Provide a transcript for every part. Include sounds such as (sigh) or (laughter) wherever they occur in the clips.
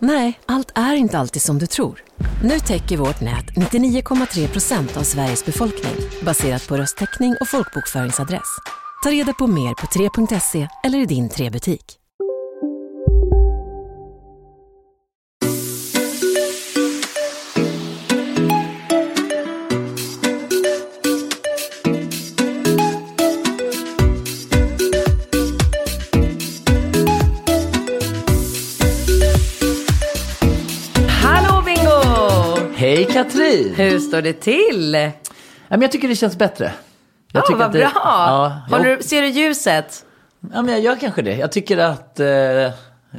Nej, allt är inte alltid som du tror. Nu täcker vårt nät 99,3 procent av Sveriges befolkning baserat på röstteckning och folkbokföringsadress. Ta reda på mer på 3.se eller i din 3-butik. Katrin! Hur står det till? Ja, men jag tycker det känns bättre. Jag Ja, vad det- bra. Ja, jag, du, ser du ljuset? ja, men jag gör kanske det. Jag tycker att eh,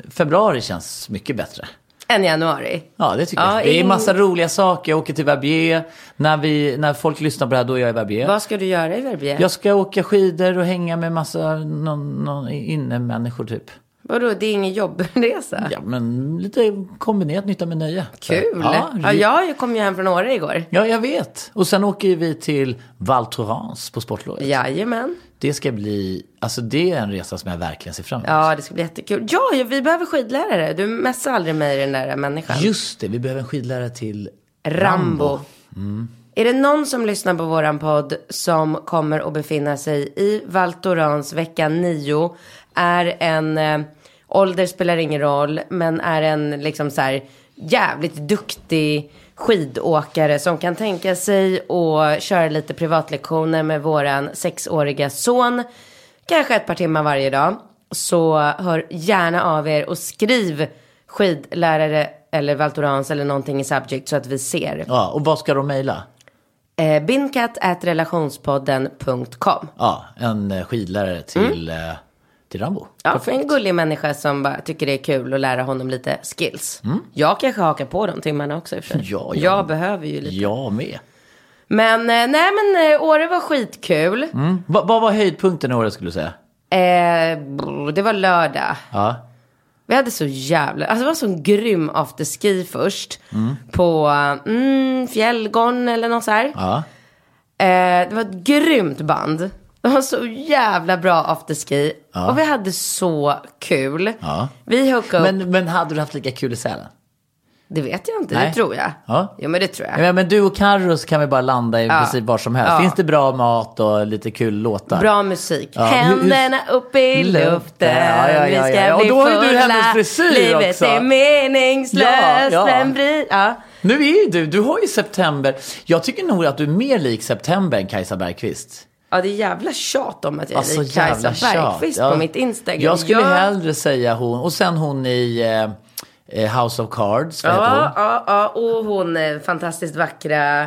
februari känns mycket bättre. Än januari? Ja, det tycker Ja, jag. Det är ing- massa roliga saker. Jag åker till Verbier. När, vi, när folk lyssnar på det här, då är jag i Verbier. Vad ska du göra i Verbier? Jag ska åka skidor och hänga med massa någon, någon innemänniskor typ. Vadå, det är ingen jobbresa? Ja, men lite kombinerat nytta med nöje. Kul! Ja, Ja, jag kom ju hem från Åre igår. ja, jag vet. Och sen åker vi till Val Thorens på sportlovet. Jajamän. Det ska bli, alltså det är en resa som jag verkligen ser fram emot. Ja, det ska bli jättekul. Ja, vi behöver skidlärare. Du messar aldrig mig den där människan. Just det, vi behöver en skidlärare till Rambo. Är det någon som lyssnar på våran podd som kommer att befinna sig i Val Thorens vecka 9 är en, eh, ålder spelar ingen roll, men är en liksom så här jävligt duktig skidåkare som kan tänka sig att köra lite privatlektioner med våran sexåriga son. Kanske ett par timmar varje dag. Så hör gärna av er och skriv skidlärare eller Val Thorens eller någonting i subject så att vi ser. Ja, och vad ska de mejla? Eh, Bindkat.relationspodden.com Ja, en eh, skidlärare till, eh, till Rambo. Mm. Ja, Perfekt. en gullig människa som bara tycker det är kul att lära honom lite skills. Jag kanske hakar på de timmarna också i och för sig. Mm. Ja, ja. Jag behöver ju lite. Jag med. Men eh, nej men eh, Åre var skitkul. Mm. Va, vad var höjdpunkten i året skulle du säga? Eh, brr, det var lördag. Ja. Vi hade så jävla, alltså det var så grym afterski först. På mm, Fjällgården eller något så här. Ja. Eh, det var ett grymt band. Det var så jävla bra afterski. Och vi hade så kul. Ja. Vi hookade upp, Men, men hade du haft lika kul i Sälen? det vet jag inte, Nej. det tror jag. Ja. Jo men det tror jag. Ja, men du och Carros kan vi bara landa i princip var som helst. Ja. Finns det bra mat och lite kul låtar? Bra musik. Ja, Händerna upp i Luften. Ja, ja, ja, Vi ska ja. Och bli då har ju du fulla. hennes frisyr Livet också. är meningslöst. Ja, ja. Bry... ja. Nu är ju du, du har ju September. Jag tycker nog att du är mer lik September än Kajsa Bergqvist. Ja, det är jävla tjat om att jag är Alltså lik Kajsa. Bergqvist Ja. på mitt Instagram. Jag skulle Jag- hellre säga hon. Och sen hon i eh, eh, House of Cards. Vad heter Ja, hon? ja, ja, och hon eh, fantastiskt vackra,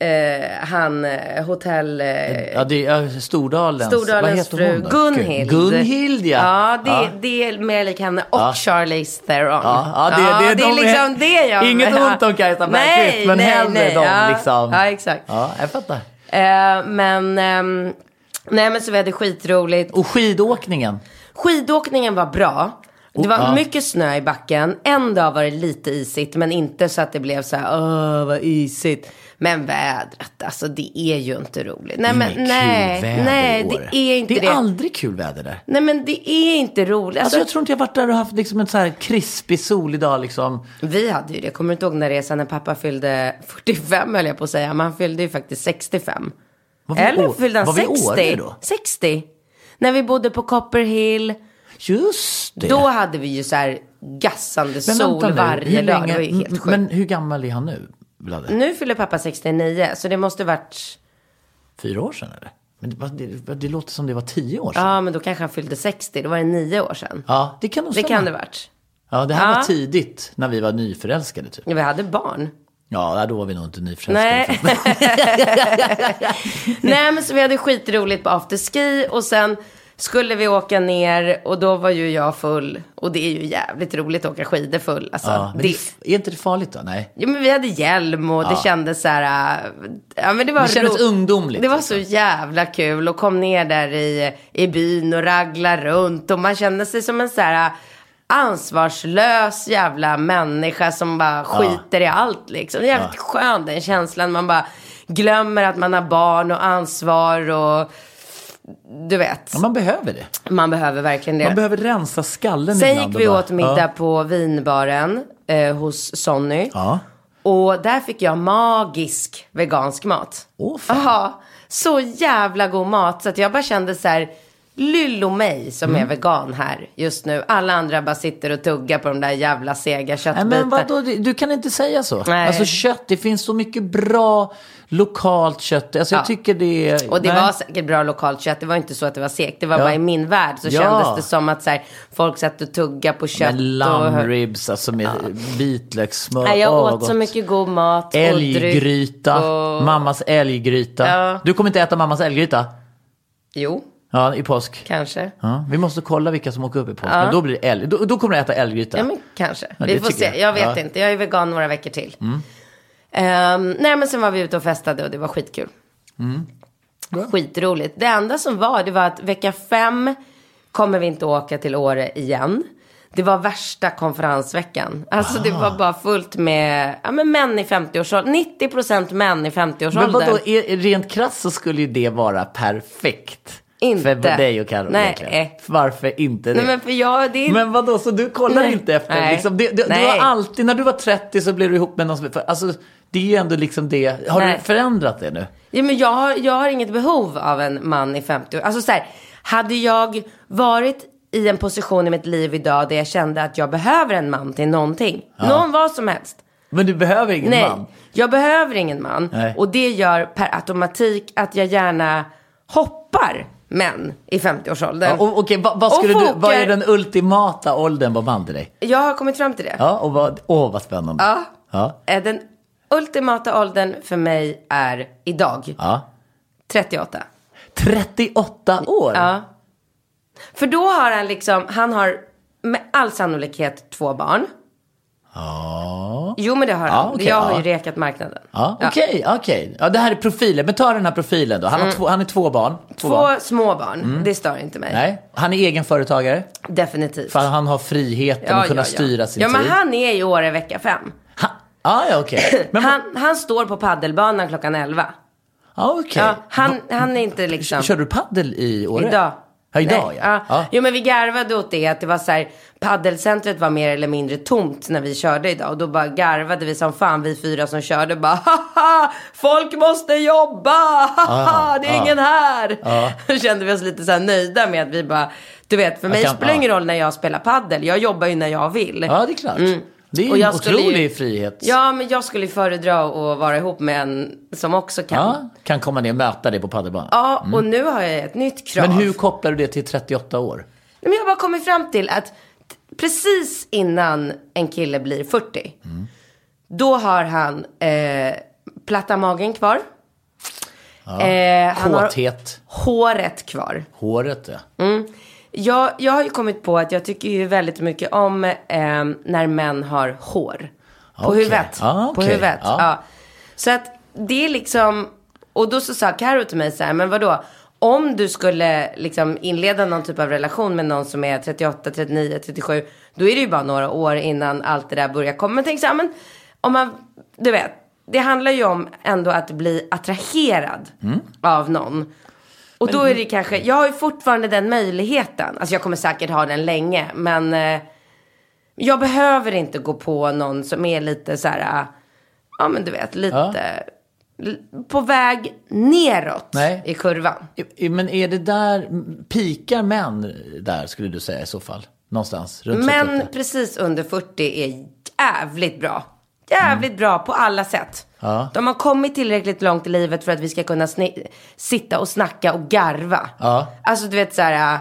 eh, han eh, hotell... Eh, Ja, det är ja, Stordalens. vad Stordalens heter fru hon då? Gunhild. Gunhild ja. Ja, det, ja. det är mer lik henne och Ja. Charlize Theron. Ja, ja, det- det är det är de- liksom det jag... (laughs) Inget ja. ont om Kajsa Bergqvist, men nej, hellre nej, de ja. liksom. Ja, exakt. Ja, jag fattar. Eh, men, ehm, nej men så vi hade skitroligt. Och skidåkningen. Skidåkningen var bra. Det var mycket snö i backen. En dag var det lite isigt, men inte så att det blev så här, åh vad isigt. Men vädret, alltså det är ju inte roligt. Nej, men nej, nej, det är inte det. Det är aldrig kul väder där. Nej, men det är inte roligt. Alltså Alltså, jag tror inte jag varit där och haft liksom en så här krispig solig dag liksom. Vi hade ju det, kommer du inte ihåg när resan när pappa fyllde 45 höll jag på att säga. Men han fyllde ju faktiskt 65. Var vi i Eller Å- fyllde han var vi i 60? Åre då? 60. När vi bodde på Copper Hill. Just det. Då hade vi ju så här gassande men sol varje dag. Det var ju helt sjukt. Men hur gammal är han nu? Bladde? Nu fyller pappa 69, så det måste varit... Fyra år sedan eller? Men det, det, det låter som det var tio år sedan. Ja, men då kanske han fyllde 60. Då var det nio år sedan. Ja, det kan nog Det stämma. kan det varit. Ja, det här Ja. var tidigt när vi var nyförälskade typ. Ja, Vi hade barn. Ja, då var vi nog inte nyförälskade. Nej. (laughs) (laughs) Nej, men så vi hade skitroligt på afterski och sen skulle vi åka ner och då var ju jag full. Och det är ju jävligt roligt att åka skidor full. Alltså, Ja, men det, är inte det farligt då? Nej. Jo, men vi hade hjälm och det kändes så här. äh, Ja, men det var Det kändes ro- ungdomligt, Det var liksom. så jävla kul och kom ner där i, i byn och ragla runt. Och man kände sig som en så här äh, ansvarslös jävla människa som bara skiter i allt liksom. Det är jävligt skön den känslan. Man bara glömmer att man har barn och ansvar och du vet. Ja, man behöver det. Man behöver verkligen det. Man behöver rensa skallen Sen ibland. gick och vi åt middag Ja. på vinbaren eh, hos Sonny. Ja. Och där fick jag magisk vegansk mat. Åh, fan. Jaha, så jävla god mat. Så att jag bara kände så här, lyllo mig som Mm. är vegan här just nu. Alla andra bara sitter och tuggar på de där jävla sega köttbitarna. men vadå, du kan inte säga så. Nej. Alltså kött, det finns så mycket bra lokalt kött. Alltså jag Ja. tycker det är... Och det nej. var säkert bra lokalt kött. Det var inte så att det var segt. Det var Ja. bara i min värld så Ja. kändes det som att så här, folk satt och tuggade på kött. Men lammribs, alltså med vitlökssmör. Nej, jag åt så mycket god mat. och Älggryta, och- mammas älggryta. Du kommer inte äta mammas älggryta? Jo, Ja, i påsk. kanske. Ja, vi måste kolla vilka som åker upp i påsk. Men då blir det älg. Då, då kommer du äta älggryta. Ja, men kanske. Ja, vi det får se. jag. Jag, vet Ja. Mm. inte. Jag är vegan några veckor till. Ehm, nej, men sen var vi ute och festade och det var skitkul. Mm. Skitroligt. Det enda som var, det var att vecka fem kommer vi inte åka till Åre igen. Det var värsta konferensveckan. Alltså det Ah. var bara fullt med ja, men män i 50-årsåldern. 90% män i Men 50-årsåldern. vadå, är, rent krasst så skulle ju det vara perfekt. Inte. För dig och Carro Nej. egentligen. Varför inte det? Nej men för jag, det är Men vadå, så du kollar Nej. inte efter? Nej. Liksom, det, det, du Nej. har alltid, när du var 30 så blev du ihop med någon som... för- Alltså, det är ju ändå liksom det. Har Nej. du förändrat det nu? Ja, men jag, har, jag har inget behov av en man i 50 år. Alltså så här, hade jag varit i en position i mitt liv idag där jag kände att jag behöver en man till någonting. Någon vad som helst. Men du behöver ingen Nej, man? jag behöver ingen man. Nej. Och det gör per automatik att jag gärna hoppar män i 50-årsåldern. Ja, och, vad, vad, Och skulle du, vad är den ultimata åldern man till dig? Jag har kommit fram till det. Ja, och vad, åh vad spännande. Ja. Ja. Eh, Den ultimata åldern för mig är idag ja. 38. 38 år? Ja. För då har han liksom, han har med all sannolikhet två barn. Ja. Jo men det har Ja, han. okej, jag har ja. ju rekat marknaden. Ja, okej, okej. Ja, det här är profilen. Men ta den här profilen då. Han, har, två, han är två barn. Två, Mm. Två barn. små barn, det stör inte mig. Nej, han är egenföretagare. Definitivt. För han har friheten att kunna styra sin Ja men tid. han är i Åre vecka fem. Ha, ah, ja, okej. (clears throat) Men Han, han står på paddelbanan klockan 11. ah, okej. Ja, han, han är inte liksom... Kör du paddel i Åre? Idag. Ja, idag Nej, ja. ja. Jo men vi garvade åt det att det var så här, paddelcentret var mer eller mindre tomt när vi körde idag. Och då bara garvade vi som fan vi fyra som körde bara haha, folk måste jobba, haha, det är ah. ingen här. Då kände vi oss lite så nöjda med att vi bara, du vet för mig kan- spelar det ingen ja. roll när jag spelar paddel, jag jobbar ju när jag vill. Ja, det är klart. Det är Mm. Och ju en otrolig ju- frihet. Ja men jag skulle föredra att vara ihop med en som också kan. Ja, Ja, kan komma ner och möta dig på paddelbanan. och nu har jag ett nytt krav. Men hur kopplar du det till 38 år? Nej, Men jag har bara kommit fram till att precis innan en kille blir 40. Då har han eh, platta magen kvar. Eh, han har Kåthet, håret kvar. håret ja. Jag, jag har ju kommit på att jag tycker ju väldigt mycket om eh, när män har hår. På Okej. huvudet. Ja, På okej. huvudet. Ja. Ja. Så att det är liksom, och då så sa Karo till mig så här, men vadå? Om du skulle liksom inleda någon typ av relation med någon som är 38, 39, 37. Då är det ju bara några år innan allt det där börjar komma. Men tänk så här, men om man, du vet. Det handlar ju om ändå att bli attraherad Mm. av någon. Och då är det kanske, jag har ju fortfarande den möjligheten. Alltså jag kommer säkert ha den länge. Men eh, jag behöver inte gå på någon som är lite så här, ja men du vet, lite l- på väg neråt Nej. i kurvan. Men är det där, pikar män där skulle du säga i så fall? Någonstans runt Men 38? precis under 40 är jävligt bra. Jävligt bra på alla sätt. Ja. De har kommit tillräckligt långt i livet för att vi ska kunna sitta och snacka och garva. Ja. Alltså du vet så här. äh,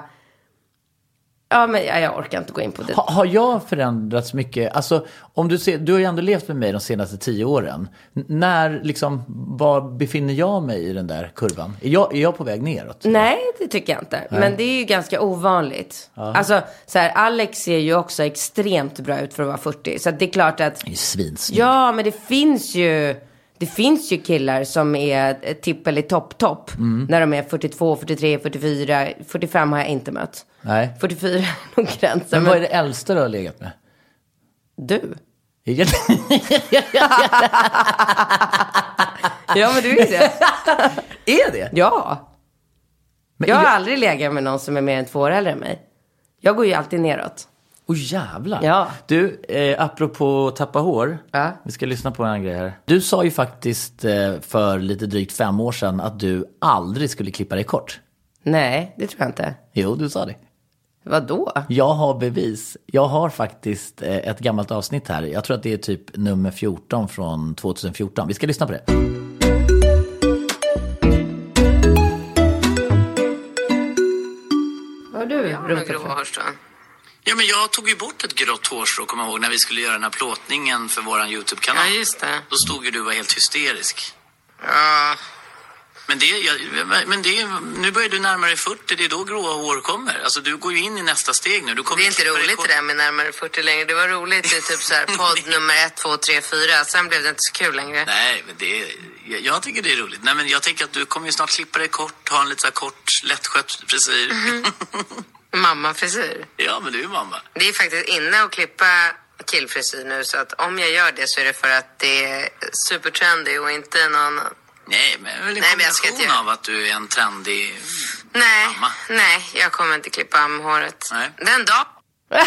Ja, men jag, jag orkar inte gå in på det. Ha, har jag förändrats mycket? Alltså, om du, ser, du har ju ändå levt med mig de senaste tio åren. N- När, liksom, var befinner jag mig i den där kurvan? Är jag, är jag på väg neråt? Nej, det tycker jag inte. Men det är ju ganska ovanligt. Alltså, så här, Alex ser ju också extremt bra ut för att vara 40. Så det är klart att, Det är ju svinsnygg. ja, men det finns ju, det finns ju killar som är eh, tipp eller topp, topp. När de är 42, 43, 44, 45 har jag inte mött. Nej. 44 är (laughs) nog gränsen. Men vad är det äldsta du har legat med? du? Är (laughs) Ja, men du är det. (laughs) det? ja. Men Jag har jag- aldrig legat med någon som är mer än två år äldre än mig. Jag går ju alltid neråt. Åh jävlar. Ja. Du, eh, apropå tappa hår. Ja. Vi ska lyssna på en grej här. Du sa ju faktiskt eh, för lite drygt fem år sedan att du aldrig skulle klippa dig kort. Nej, det tror jag inte. Jo, du sa det. Vad då? Jag har bevis. Jag har faktiskt eh, ett gammalt avsnitt här. Jag tror att det är typ nummer 14 från 2014. Vi ska lyssna på det. Vad har du rotat för? Ja, men jag tog ju bort ett grått hårstrå, kommer jag ihåg, när vi skulle göra den här plåtningen för våran YouTube-kanal. Ja, just det. Då stod ju du och var helt hysterisk. Ja. Men, det, jag, men det, nu börjar du närma dig 40, det är då gråa hår kommer. Alltså du går ju in i nästa steg nu. Det är inte roligt det där med närmare 40 längre. Det var roligt i typ så här (laughs) podd nummer 1, 2, 3, 4. Sen blev det inte så kul längre. Nej, men det, jag, jag tycker det är roligt. Nej, men jag tänker att du kommer ju snart klippa dig kort, ha en lite så här kort, lättskött frisyr. Mhm. (laughs) Mammafrisyr. ja, men du är ju mamma. Det är faktiskt inne att klippa killfrisyr nu. Så att om jag gör det så är det för att det är supertrendy och inte någon... Nej, men väl en Nej, men jag ska kombination av att du är en trendig... Nej, Mamma. nej, jag kommer inte klippa amhåret. Nej. Den dag (laughs)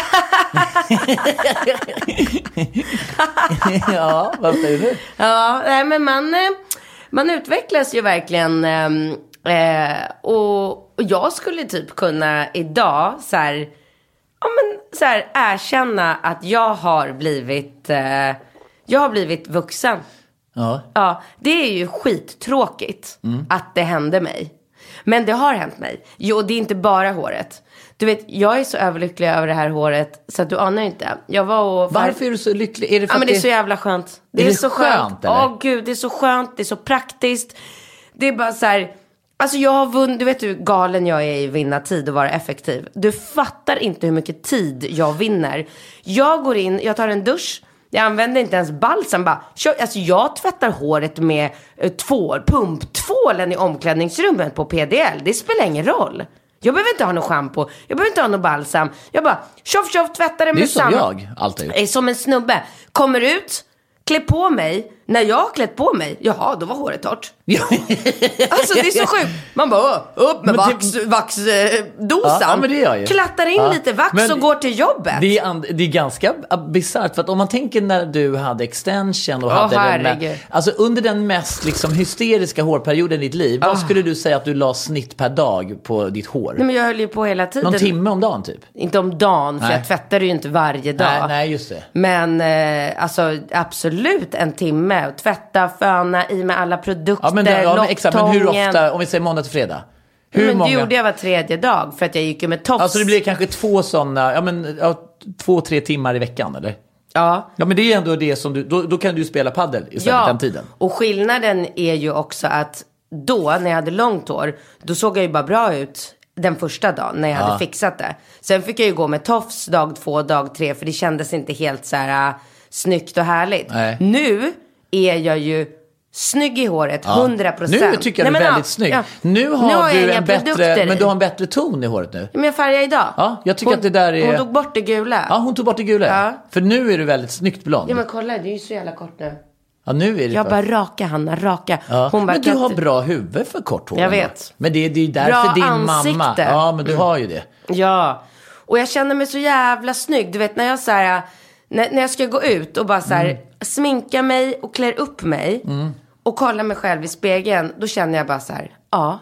ja, vad säger du? Ja, nej, men man, eh, man utvecklas ju verkligen. ehm, Eh, och, och jag skulle typ kunna idag så här, ja, men, så här, erkänna att jag har blivit, eh, jag har blivit vuxen. Ja. Ja, det är ju skittråkigt att det hände mig. Men det har hänt mig. Jo, det är inte bara håret. Du vet, jag är så överlycklig över det här håret så att du anar inte. Jag var och... Varför är du så lycklig? Är det för Ja, men det är så jävla skönt. Det är, det så skönt? Ja, gud, det är så skönt. Det är så praktiskt. Det är bara så här. Alltså jag har vunnit, du vet hur galen jag är i att vinna tid och vara effektiv. Du fattar inte hur mycket tid jag vinner. Jag går in, jag tar en dusch. Jag använder inte ens balsam. Bara, kör, alltså jag tvättar håret med eh, tvål, pumptvålen i omklädningsrummet på PDL. Det spelar ingen roll. Jag behöver inte ha någon schampo. Jag behöver inte ha någon balsam. Jag bara tjoff tjoff tvättar det Det är med som samma. jag alltid har gjort. är som en snubbe. Kommer ut, klär på mig. När jag har klätt på mig, jaha, då var håret torrt. Alltså det är så sjukt. Man bara, "Åh, upp med det- vaxdosan. Vax, eh, dosan. Ja, ja, men det gör jag ju. Klattar in Ja. lite vax Men och går till jobbet. Det är, det är ganska bisarrt för att om man tänker när du hade extension och hade den herregud. med, Alltså under den mest liksom hysteriska hårperioden i ditt liv, vad skulle du säga att du la snitt per dag på ditt hår? Ah. Nej men jag höll ju på hela tiden. Någon timme om dagen typ? Inte om dagen, för Nej. jag tvättade ju inte varje dag. Nej, nej just det. Men eh, alltså absolut en timme. Och Tvätta, föna, i med alla produkter, Ja men, det, ja, men exakt, men hur ofta, om vi säger måndag till fredag? Hur men många? det gjorde jag var tredje dag för att jag gick ju med tofs. Alltså det blir kanske två sådana, ja men ja, två, tre timmar i veckan eller? Ja. Ja men det är ändå det som du, då, då kan du spela paddel istället Ja, den tiden. och skillnaden är ju också att då när jag hade långt hår, då såg jag ju bara bra ut den första dagen när jag hade fixat det. Sen fick jag ju gå med tofs dag två, dag tre, för det kändes inte helt så här äh, snyggt och härligt. Nej. Nu är jag ju snygg i håret, 100 procent. Nu tycker jag du är väldigt snygg. Nu har, du en bättre, men du har en bättre ton i håret nu. Men jag färgar idag. Ja, jag tycker hon, att det där är- Hon tog bort det gula. Ja, hon tog bort det gula. Ja. För nu är du väldigt snyggt blond. Ja men kolla, det är ju så jävla kort nu. Ja, nu är det Jag bara raka Hanna, raka. Ja. Hon bara, men du "Kan har inte-" bra huvud för kort hår. Jag vet. Men det, det är därför Bra din ansikte. mamma... Ja, men du har ju det. Ja, och jag känner mig så jävla snygg. Du vet när jag så här, när, när jag ska gå ut och bara så här, Mm. sminka mig och klär upp mig och kolla mig själv i spegeln, då känner jag bara så här, ja.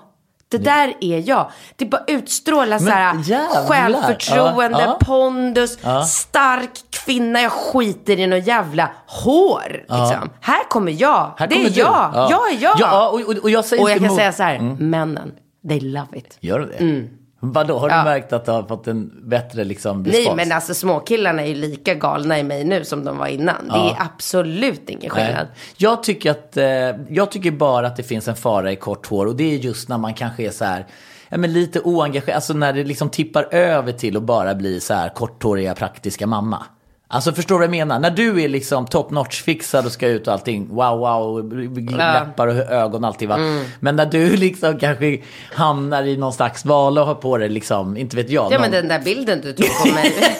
Det där är jag. Det bara utstrålar så här jävlar. självförtroende, Ja, ja. pondus, stark kvinna. Jag skiter i något jävla hår. Liksom. Här kommer jag. Här det kommer är du. jag. Ja. Jag är jag. Ja, och, och, och jag säger och jag kan säga så här, männen, they love it. Gör det? Mm. Vadå, har du Ja. märkt att du har fått en bättre liksom, Nej, respons? men alltså småkillarna är ju lika galna i mig nu som de var innan. Det är absolut ingen skillnad. Nej. Jag tycker, att, eh, jag tycker bara att det finns en fara i kort hår och det är just när man kanske är så här Ja, men lite oengagerad, alltså när det liksom tippar över till att bara bli så här korthåriga praktiska mamma. Alltså förstår du vad jag menar? När du är liksom top notch fixad och ska ut och allting, wow wow, läppar och ögon och allting va. Mm. Men när du (laughs) liksom kanske hamnar i någon slags vala och har på dig liksom, inte vet jag. Ja, någon- men den där bilden du tog på mig. (laughs)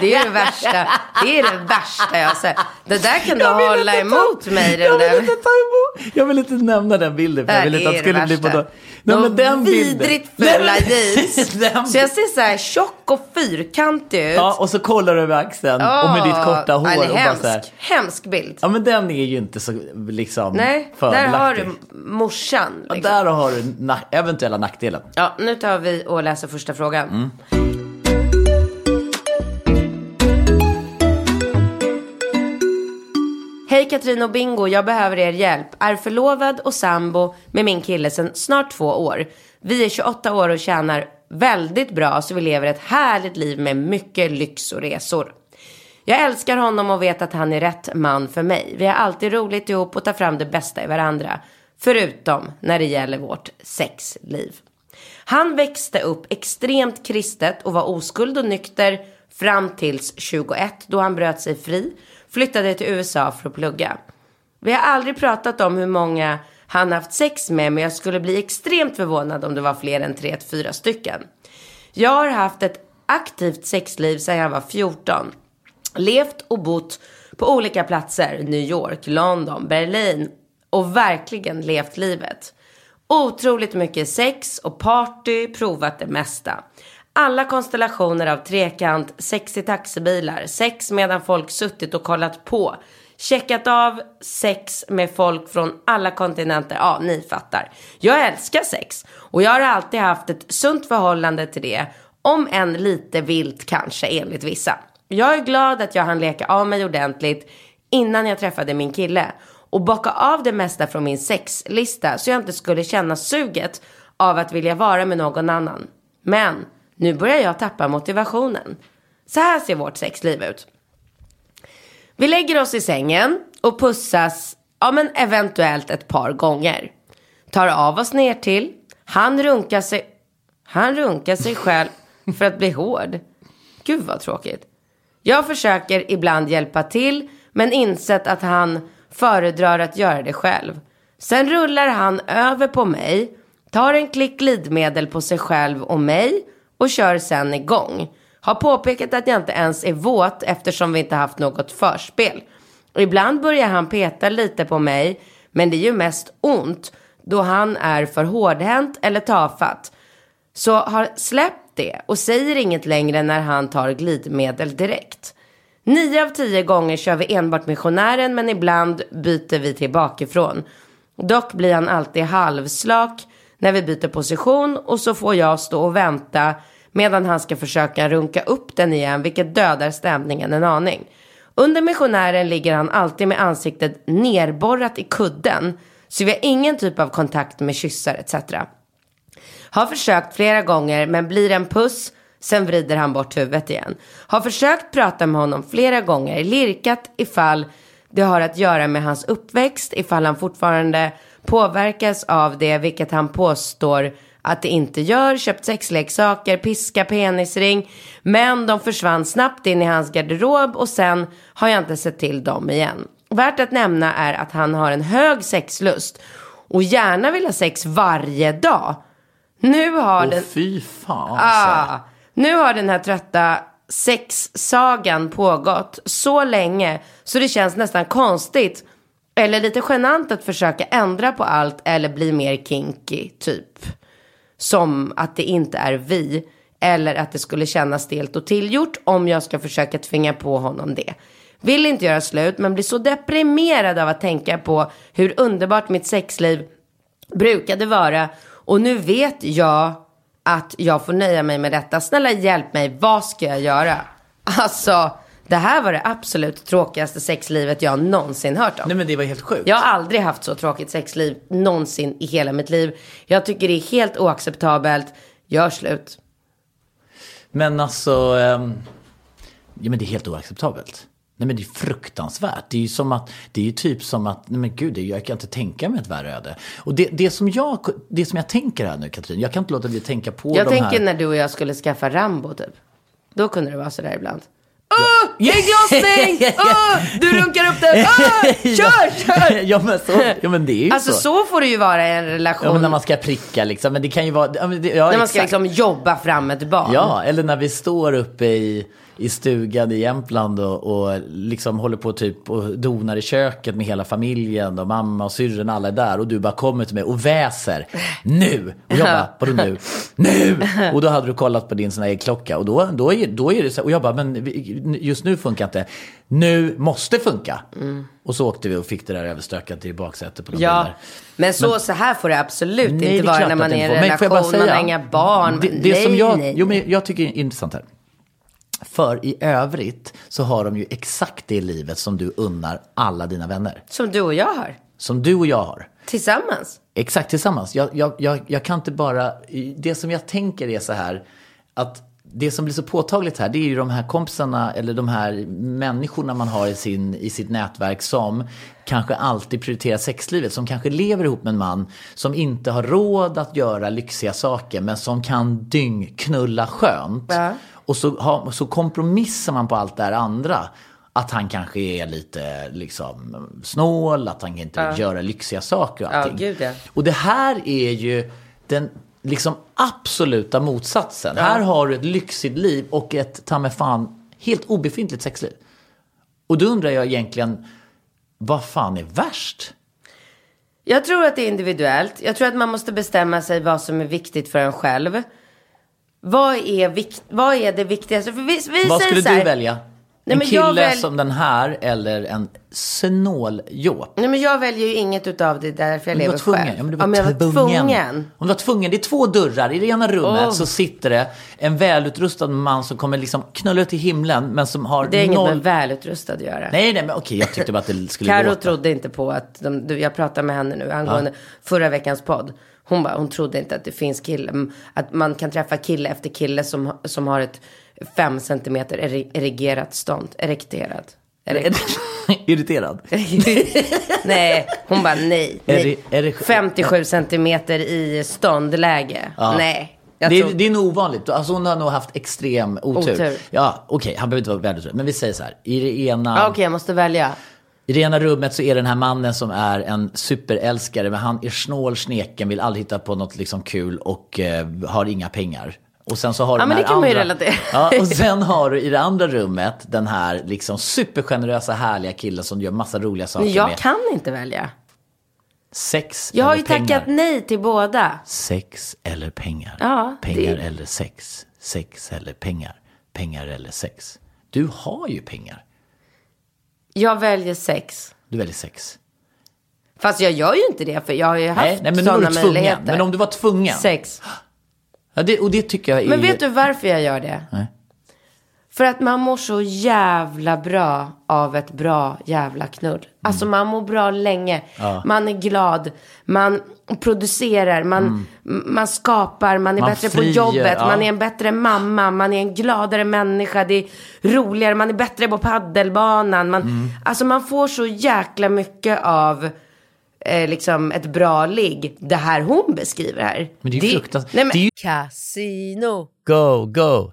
det är det värsta. Det är det värsta jag har sett. Det där kan du hålla ta- emot mig. Den Jag vill där. inte ta emot. Jag vill inte nämna den bilden. För jag vill inte att det skulle bli på då. Nej, men den vidrigt fula (laughs) jeans. Så jag ser så här tjock och fyrkantig ut. Ja, och så kollar du över axeln och med ditt korta hår. Det och är bara hemsk, så här. hemsk bild. Ja, men den är ju inte så liksom Nej, där har du morsan. Ja, Liksom. där har du na- eventuella nackdelen. Ja, nu tar vi och läser första frågan. Mm. Hej Katrin och Bingo, jag behöver er hjälp. Är förlovad och sambo med min kille sedan snart två år. Vi är 28 år och tjänar väldigt bra så vi lever ett härligt liv med mycket lyx och resor. Jag älskar honom och vet att han är rätt man för mig. Vi har alltid roligt ihop och tar fram det bästa i varandra. Förutom när det gäller vårt sexliv. Han växte upp extremt kristet och var oskuld och nykter fram tills 21 då han bröt sig fri, flyttade till USA för att plugga. Vi har aldrig pratat om hur många han haft sex med men jag skulle bli extremt förvånad om det var fler än tre till fyra stycken. Jag har haft ett aktivt sexliv sedan jag var 14. Levt och bott på olika platser, New York, London, Berlin och verkligen levt livet. Otroligt mycket sex och party, provat det mesta. Alla konstellationer av trekant, sex i taxibilar, sex medan folk suttit och kollat på. Checkat av sex med folk från alla kontinenter. Ja, ni fattar. Jag älskar sex och jag har alltid haft ett sunt förhållande till det. Om än lite vilt kanske enligt vissa. Jag är glad att jag hann leka av mig ordentligt innan jag träffade min kille och bocka av det mesta från min sexlista så jag inte skulle känna suget av att vilja vara med någon annan. Men nu börjar jag tappa motivationen. Så här ser vårt sexliv ut. Vi lägger oss i sängen och pussas, ja men eventuellt ett par gånger. Tar av oss ner till. Han runkar sig, han runkar sig själv för att bli hård. Gud vad tråkigt. Jag försöker ibland hjälpa till men insett att han föredrar att göra det själv. Sen rullar han över på mig, tar en klick glidmedel på sig själv och mig och kör sen igång. Har påpekat att jag inte ens är våt eftersom vi inte haft något förspel. Och ibland börjar han peta lite på mig men det är ju mest ont då han är för hårdhänt eller tafatt. Så har släppt det och säger inget längre när han tar glidmedel direkt. Nio av tio gånger kör vi enbart missionären men ibland byter vi till bakifrån. Dock blir han alltid halvslak när vi byter position och så får jag stå och vänta medan han ska försöka runka upp den igen vilket dödar stämningen en aning. Under missionären ligger han alltid med ansiktet nerborrat i kudden så vi har ingen typ av kontakt med kyssar etc. Har försökt flera gånger men blir en puss, sen vrider han bort huvudet igen. Har försökt prata med honom flera gånger, lirkat ifall det har att göra med hans uppväxt, ifall han fortfarande påverkas av det, vilket han påstår att det inte gör. Köpt sexleksaker, piska, penisring. Men de försvann snabbt in i hans garderob och sen har jag inte sett till dem igen. Värt att nämna är att han har en hög sexlust och gärna vill ha sex varje dag. Nu har Åh den... fy fan. Ah, nu har den här trötta sexsagan pågått så länge så det känns nästan konstigt eller lite genant att försöka ändra på allt eller bli mer kinky typ. Som att det inte är vi eller att det skulle kännas stelt och tillgjort om jag ska försöka tvinga på honom det. Vill inte göra slut men blir så deprimerad av att tänka på hur underbart mitt sexliv brukade vara och nu vet jag att jag får nöja mig med detta. Snälla hjälp mig, vad ska jag göra? Alltså, det här var det absolut tråkigaste sexlivet jag någonsin hört om. Nej men det var helt sjukt. Jag har aldrig haft så tråkigt sexliv någonsin i hela mitt liv. Jag tycker det är helt oacceptabelt. gör slut. Men alltså, ehm, ja men det är helt oacceptabelt. Nej men det är fruktansvärt. Det är ju som att, det är ju typ som att, nej men gud, det- jag kan inte tänka mig ett värre öde. Och det, det, som jag, det som jag tänker här nu Katrin, jag kan inte låta bli att tänka på Jag de tänker här... när du och jag skulle skaffa Rambo typ. Då kunde det vara sådär ibland. Åh, ägglossning! (laughs) Åh, du runkar upp den! Åh, (laughs) kör, kör! (laughs) ja, men så, ja men det är ju Alltså så. så får det ju vara i en relation. Ja, men när man ska pricka liksom. Men det kan ju vara... Ja, det, ja, när man ska exakt. liksom jobba fram ett barn. Ja, eller när vi står uppe i, i stugan i Jämtland och, och liksom håller på typ och donar i köket med hela familjen och mamma och syrran alla är där och du bara kommer till mig och väser nu. Och jag bara, vadå nu? (laughs) Nu! Och då hade du kollat på din sån här äggklocka och då, då, är, då är det så och jag bara, men just nu funkar inte. Nu måste funka. Och så åkte vi och fick det där överstökat i baksätet på några Ja, bilar. men så, så här får det absolut Nej, det inte är vara när man det är i en. Men relation, man har inga barn. Det, det nej, som jag, nej. Jo, men jag tycker är intressant här. För i övrigt så har de ju exakt det livet som du unnar alla dina vänner. Som du och jag har. Som du och jag har. Tillsammans. Exakt tillsammans. Jag, jag, jag, jag kan inte bara... Det som jag tänker är så här att det som blir så påtagligt här det är ju de här kompisarna eller de här människorna man har i, sin, i sitt nätverk som kanske alltid prioriterar sexlivet. Som kanske lever ihop med en man som inte har råd att göra lyxiga saker men som kan dyngknulla skönt. Ja. Och så, har, så kompromissar man på allt det här andra. Att han kanske är lite liksom, snål, att han inte vill göra lyxiga saker och Ja, allting. gud, ja. Och det här är ju den liksom absoluta motsatsen. Här har du ett lyxigt liv och ett, ta mig fan, helt obefintligt sexliv. Och då undrar jag egentligen, vad fan är värst? Jag tror att det är individuellt. Jag tror att man måste bestämma sig vad som är viktigt för en själv. Vad är, vikt, vad är det viktigaste? För vi, vi Vad skulle här, du välja? Nej, en men kille väl- som den här eller en snåljåp? Nej men jag väljer ju inget utav det därför jag lever var tvungen. själv. Ja, men du var, Om jag var tvungen. Om du var tvungen. Det är två dörrar. I det ena rummet Oh. så sitter det en välutrustad man som kommer liksom knulla ut till himlen men som har Det är inget noll... med välutrustad att göra. Nej, nej, men okej, jag tyckte bara att det skulle Karo låta. trodde inte på att, de, du, jag pratade med henne nu angående förra veckans podd. Hon, bara, hon trodde inte att det finns kille, att man kan träffa kille efter kille som, som har ett fem centimeter eri- erigerat stånd, erekterat. Erek- (laughs) Irriterad. (laughs) nej, hon bara nej. Nej. det- är det- 57 centimeter i ståndläge. Nej. Jag Det är, tror, det är nog ovanligt. Alltså hon har nog haft extrem otur. Otur. Ja, okej, han behöver inte vara värdelös. Men vi säger så här. I det, ena, Ja, Okej, jag måste välja. I det ena rummet så är det den här mannen som är en superälskare. Men han är snål, sneken, vill aldrig hitta på något liksom kul och eh, har inga pengar. Och sen så har du Ja, men det kan man ju andra, relatera. Ja, och sen har du i det andra rummet den här liksom supergenerösa, härliga killen som gör massa roliga saker Men jag med kan inte välja. sex Jag har eller ju pengar. tackat nej till båda. Sex eller pengar. Ja, pengar det- eller sex. Sex eller pengar. Pengar eller sex. Du har ju pengar. Jag väljer sex. Du väljer sex. Fast jag gör ju inte det för jag har ju haft Nej, nej men sådana tvungen. möjligheter. Men om du var tvungen. Sex. Ja, det, och det tycker jag är... Men vet du varför jag gör det? Nej. För att man mår så jävla bra av ett bra jävla knull. Alltså Mm. man mår bra länge. Man är glad. Man producerar. Man, man skapar. Man är Mm. Man bättre friar, på jobbet. ja. Man är en bättre mamma. Man är en gladare människa. Det är roligare. Man är bättre på paddelbanan. Man, Mm. Alltså man får så jäkla mycket av eh, liksom ett bra ligg. Det här hon beskriver här. Men det är ju fruktansvärt. Nej, men, Casino. Go, go,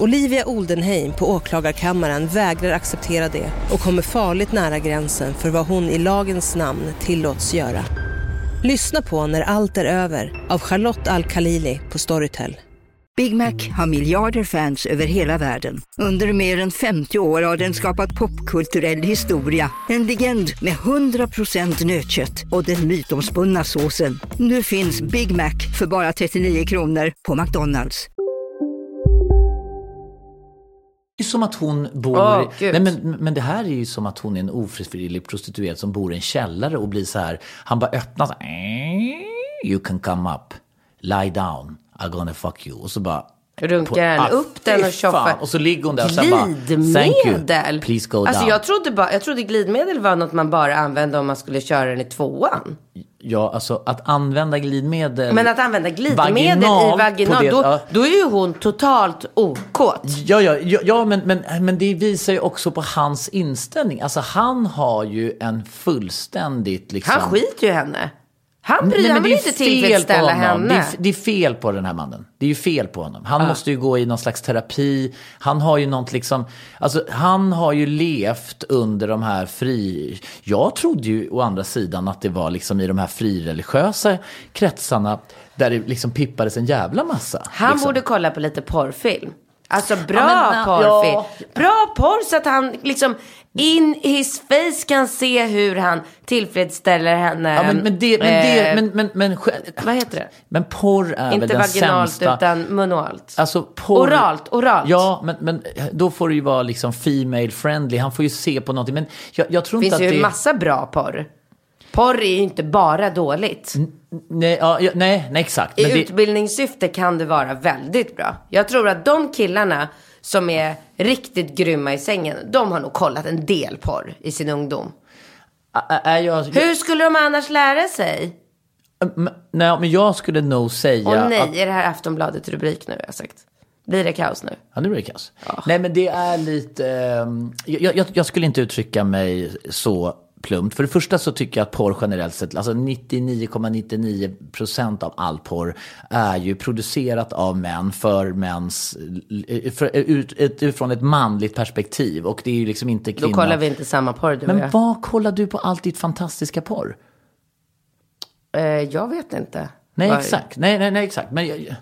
Olivia Oldenheim på åklagarkammaren vägrar acceptera det och kommer farligt nära gränsen för vad hon i lagens namn tillåts göra. Lyssna på När allt är över av Charlotte Al-Khalili på Storytel. Big Mac har miljarder fans över hela världen. Under mer än 50 år har den skapat popkulturell historia. En legend med 100% nötkött och den mytomspunna såsen. Nu finns Big Mac för bara 39 kronor på McDonalds är som att hon bor... Gud. Nej, men, men det här är ju som att hon är en ofrivillig prostituerad som bor i en källare och blir så här... Han bara öppnar så här, You can come up. Lie down. I'm gonna fuck you. Och så bara... Runkar han Ah, upp den och tjoffar. Och så ligger hon där och sen bara... Glidmedel? Please go Alltså down. jag trodde, bara, jag trodde glidmedel var något man bara använde om man skulle köra den i tvåan. Ja, alltså att använda glidmedel... Men att använda glidmedel vaginalt i vaginal, det- då, ja. då är ju hon totalt okåt. Ja, ja, ja, ja men, men, men det visar ju också på hans inställning. Alltså han har ju en fullständigt liksom... Han skiter ju henne. Han, bryr, är inte fel på tillfredsställa henne. Det är, det är fel på den här mannen. Det är ju fel på honom. Han måste ju gå i någon slags terapi. Han har ju något liksom, alltså han har ju levt under de här fri... Jag trodde ju å andra sidan att det var liksom i de här frireligiösa kretsarna där det liksom pippades en jävla massa. Han liksom. borde kolla på lite porrfilm. Alltså bra Ja, men, porrfilm. ja. Bra porr så att han liksom in his face kan se hur han tillfredsställer henne. Ja, men, men det, men det, Eh, men, men, men, Vad heter det? men porr är Inte väl den vaginalt sämsta... utan manualt. Alltså porr... Oralt, oralt. Ja, men, men då får det ju vara liksom female friendly. Han får ju se på någonting. Men jag, jag tror Det inte finns att ju det... massa bra porr. Porr är ju inte bara dåligt. Nej, ja, ja, nej, nej, exakt. I det, utbildningssyfte kan det vara väldigt bra. Jag tror att de killarna som är riktigt grymma i sängen, de har nog kollat en del porr i sin ungdom. är jag, Hur skulle de annars lära sig? men, nej, men jag skulle nog säga... Åh nej, Att, är det här Aftonbladet rubrik nu jag sagt? Blir det kaos nu? ja, nu blir det kaos. Nej, men det är lite... ehm, jag, jag, jag skulle inte uttrycka mig så plumpt. För det första så tycker jag att porr generellt sett, alltså 99,99 procent av all porr är ju producerat av män för mäns, för, ut, ut, utifrån ett manligt perspektiv. Och det är ju liksom inte Då kvinnor. kollar vi inte samma porr du Men vad kollar du på allt ditt fantastiska porr? Eh, jag vet inte. Nej, exakt. Nej, nej, nej, exakt. Men jag-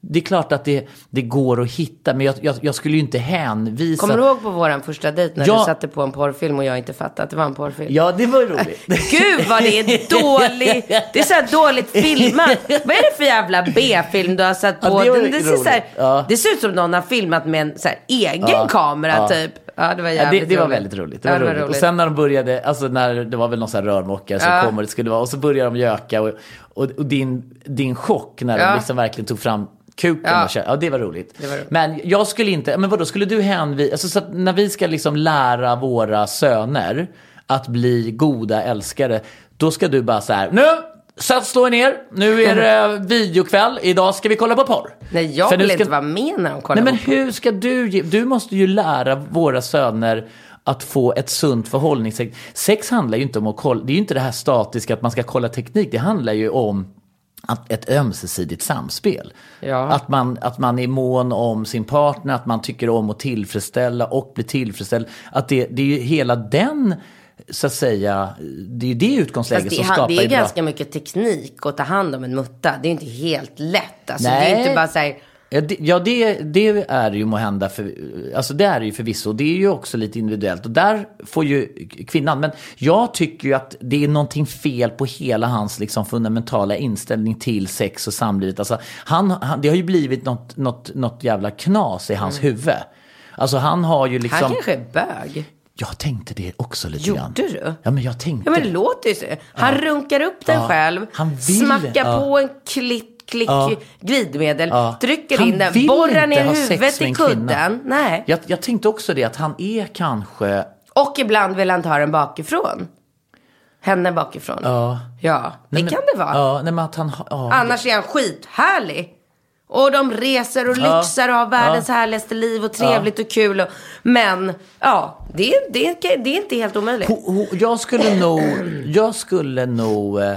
det är klart att det, det går att hitta, men jag, jag, jag skulle ju inte hänvisa... Kommer du ihåg på våran första dejt när Ja. du satte på en porrfilm och jag inte fattade att det var en porrfilm? Ja, det var roligt. (laughs) Gud vad det är dåligt. Det är så här dåligt filmat. Vad är det för jävla B-film du har satt på? Ja, det det, det, ser så här. Ja. det ser ut som någon har filmat med en så här, egen kamera typ. Ja, det var Ja, jävligt det, det var roligt. väldigt roligt. Det Ja, var roligt. Och sen när de började, alltså när det var väl någon sån här rörmokare som Ja. kom och det skulle vara, och så började de göka och, och, och din, din chock när Ja. de liksom verkligen tog fram kuken Ja. och kö- ja det var roligt. Det var roligt. Men jag skulle inte, men vadå, skulle du hänvisa, alltså så att när vi ska liksom lära våra söner att bli goda älskare, då ska du bara så här, nu! Sätt slå er ner, nu är det videokväll, idag ska vi kolla på porr. Nej, jag För vill ska- inte vara med när de kollar Nej men på hur ska du ge, du måste ju lära våra söner att få ett sunt förhållningssätt. Sex handlar ju inte om att kolla, det är ju inte det här statiska att man ska kolla teknik, det handlar ju om att ett ömsesidigt samspel. Ja. Att, man, att man är mån om sin partner, att man tycker om att tillfredsställa och bli tillfredsställd. Att det, det är ju hela den, så att säga, det är ju det utgångsläget det, som skapar det är bra- ganska mycket teknik att ta hand om en mutta. Det är inte helt lätt. Alltså, det Nej. är inte bara så här, Ja, det, ja det, det är det ju måhända, för, alltså det är det ju förvisso. Det är ju också lite individuellt och där får ju kvinnan. Men jag tycker ju att det är någonting fel på hela hans liksom fundamentala inställning till sex och samlivet. Alltså, han, han, det har ju blivit något, något, något jävla knas i hans huvud. Alltså han har ju liksom... han kanske är bög. Jag tänkte det också lite Gjorde grann. du? Ja men jag tänkte Ja men det låter ju så. Han runkar upp den Ja. själv. Han vill- smackar ja. på en klitt klick Ja. glidmedel, Ja. trycker Han in den, borrar ner huvudet i kudden. Nej. Jag, jag tänkte också det, att han är kanske... Och ibland vill han ta den bakifrån. Henne bakifrån. Ja. Ja, det Nej, men- kan det vara. Ja, nej, men att han... Ja, Annars är han skithärlig. Och de reser och Ja. lyxar och har världens härligaste liv och trevligt och kul. Och, men ja, det, är- det, det är inte helt omöjligt. Jag skulle nog, jag skulle nog, eh,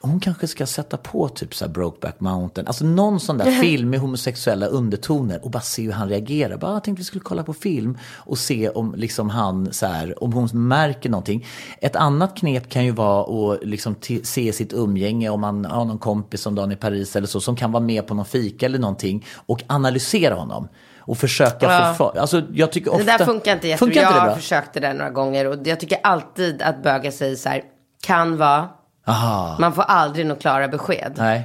hon kanske ska sätta på typ så här Brokeback Mountain, alltså någon sån där (laughs) film med homosexuella undertoner och bara se hur han reagerar. Bara, jag tänkte vi skulle kolla på film och se om liksom han så här, om hon märker någonting. Ett annat knep kan ju vara att liksom se sitt umgänge om man har någon kompis som dagen i Paris eller så som kan vara med på någon fika eller någonting och analysera honom. Och försöka Ja. få för, alltså jag tycker ofta... Det där funkar inte jättebra. Funkar inte jag har försökt det där några gånger. Och jag tycker alltid att bögar säger så här, kan vara. Aha. Man får aldrig några klara besked. Nej.